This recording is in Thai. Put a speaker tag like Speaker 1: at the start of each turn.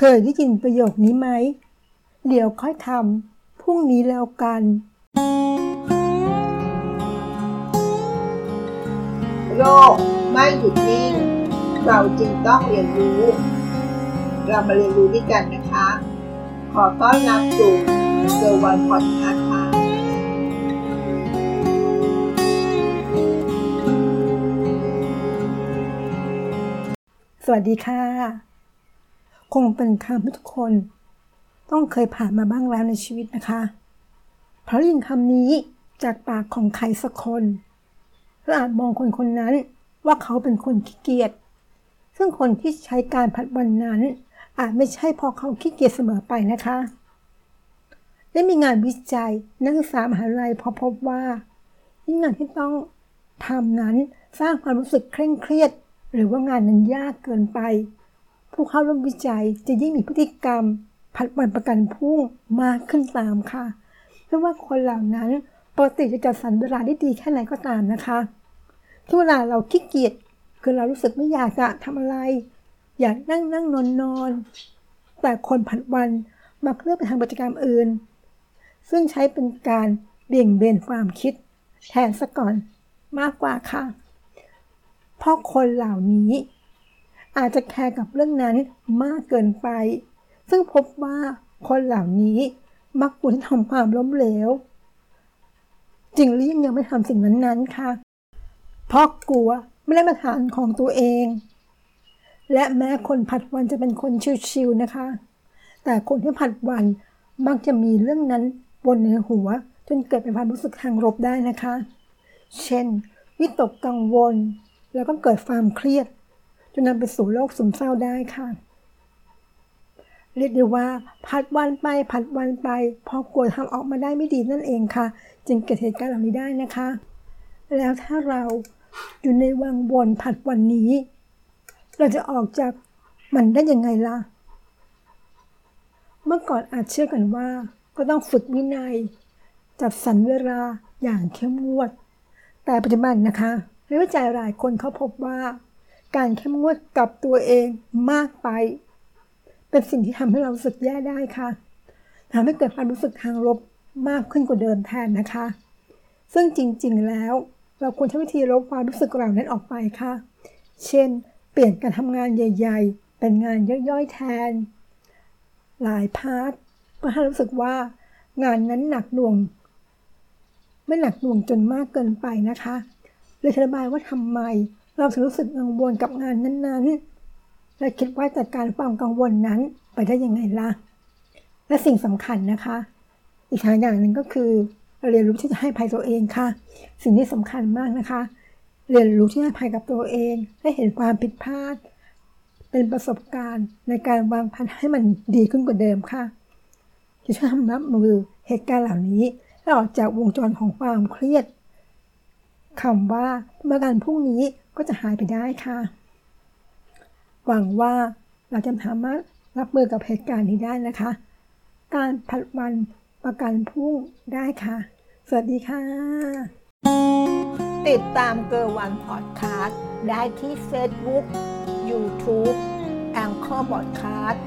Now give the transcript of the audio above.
Speaker 1: เคยได้ยินประโยคนี้ไหม เดี๋ยวค่อยทำพรุ่งนี้แล้วกัน
Speaker 2: โลกไม่หยุดนิ่ง เราจึงต้องเรียนรู้ เรามาเรียนรู้ด้วยกันนะคะ ขอต้อนรับสู่เซอร์วันพอดคาส์ค่ะ
Speaker 1: สวัสดีค่ะ คงเป็นคำที่ทุกคน ต้องเคยผ่านมาบ้างแล้วในชีวิตนะคะ เพราะยินคำนี้จากปากของใครสักคนเราอาจมองคนคนนั้นว่าเขาเป็นคนขี้เกียจ ซึ่งคนที่ใช้การผัดวันนั้น อาจไม่ใช่เพราะเขาขี้เกียจเสมอไปนะคะ ได้มีงานวิจัยนักศึกษามหาลัยพอพบว่ายิ่งงานที่ต้องทำนั้นสร้างความรู้สึกเคร่งเครียด หรือว่างานนั้นยากเกินไป ผู้เข้าร่วมวิจัยจะยิ่งมีพฤติกรรมผัดวันประกันพรุ่งมากขึ้นตามค่ะไม่ว่าคนเหล่านั้นปกติจะจัดสรรเวลาได้ดีแค่ไหนก็ตามนะคะที่เวลาเราขี้เกียจคือเรารู้สึกไม่อยากจะทำอะไร อยากนั่งนั่งนอนนอน แต่คนผัดวันมักเลือกไปทางกิจกรรมอื่น ซึ่งใช้เป็นการเบี่ยงเบนความคิด แทนซะก่อนมากกว่าค่ะเพราะคนเหล่านี้ อาจจะแคร์กับเรื่องนั้นมากเกินไป ซึ่งพบว่าคนเหล่านี้มักควรทำความล้มเหลวจริงหรือยังไม่ทำสิ่งนั้นๆค่ะ เพราะกลัวไม่ได้มาทานของตัวเอง และแม้คนผัดวันจะเป็นคนชิวๆนะคะ แต่คนที่ผัดวันมักจะมีเรื่องนั้นวนในหัว จนเกิดเป็นความรู้สึกทางลบได้นะคะ เช่น วิตกกังวล แล้วก็เกิดความเครียด จนนำไปสู่โรคซึมเศร้าได้ค่ะ เรียกได้ว่าผัดวันไปผัดวันไป พอกลัวทำออกมาได้ไม่ดีนั่นเองค่ะ จึงเกิดเหตุการณ์เหล่านี้ได้นะคะ แล้วถ้าเราอยู่ในวังวนผัดวันนี้ เราจะออกจากมันได้ยังไงล่ะ เมื่อก่อนอาจเชื่อกันว่า ก็ต้องฝึกวินัย จัดสรรเวลาอย่างเข้มงวด แต่ปัจจุบันนะคะนักวิจัยหลายคนเขาพบว่า การเข้มงวดกับตัวเองมากไป เป็นสิ่งที่ทำให้เราสึกแย่ได้ค่ะทำให้เกิดความรู้สึกทางลบมากขึ้นกว่าเดิมแทนนะคะ ซึ่งจริงๆแล้ว เราควรใช้วิธีลบความรู้สึกเหล่านั้นออกไปค่ะ เช่น เปลี่ยนการทำงานใหญ่ ๆ เป็นงานย่อยๆแทน หลายพาร์ทเพื่อให้รู้สึกว่างานนั้นหนักหน่วง ไม่หนักหน่วงจนมากเกินไปนะคะเลยอธิบายว่าทำไม เราถึงรู้สึกกังวลกับงานนั้นๆ และคิดว่าจัดการความกังวลนั้นไปได้ยังไงล่ะ และสิ่งสำคัญนะคะ อีกทางอย่างหนึ่งก็คือเรียนรู้ที่จะให้ภัยตัวเองค่ะ สิ่งที่สำคัญมากนะคะ เรียนรู้ที่ให้ภัยกับตัวเองให้เห็นความผิดพลาด เป็นประสบการณ์ในการวางแผนให้มันดีขึ้นกว่าเดิมค่ะจะช่วยทำรับมือเหตุการณ์เหล่านี้และออกจากวงจรของความเครียด คำว่าเมื่อการพรุ่งนี้ก็จะหายไปได้ค่ะ หวังว่าเราจะสามารถรับมือกับเหตุการณ์นี้ได้นะคะ การผัดวันประกันพรุ่งได้ค่ะ สวัสดีค่ะ
Speaker 2: ติดตามเกอร์วันพอดคาสต์ได้ที่ Facebook YouTube แองเกอร์บอดคาสต์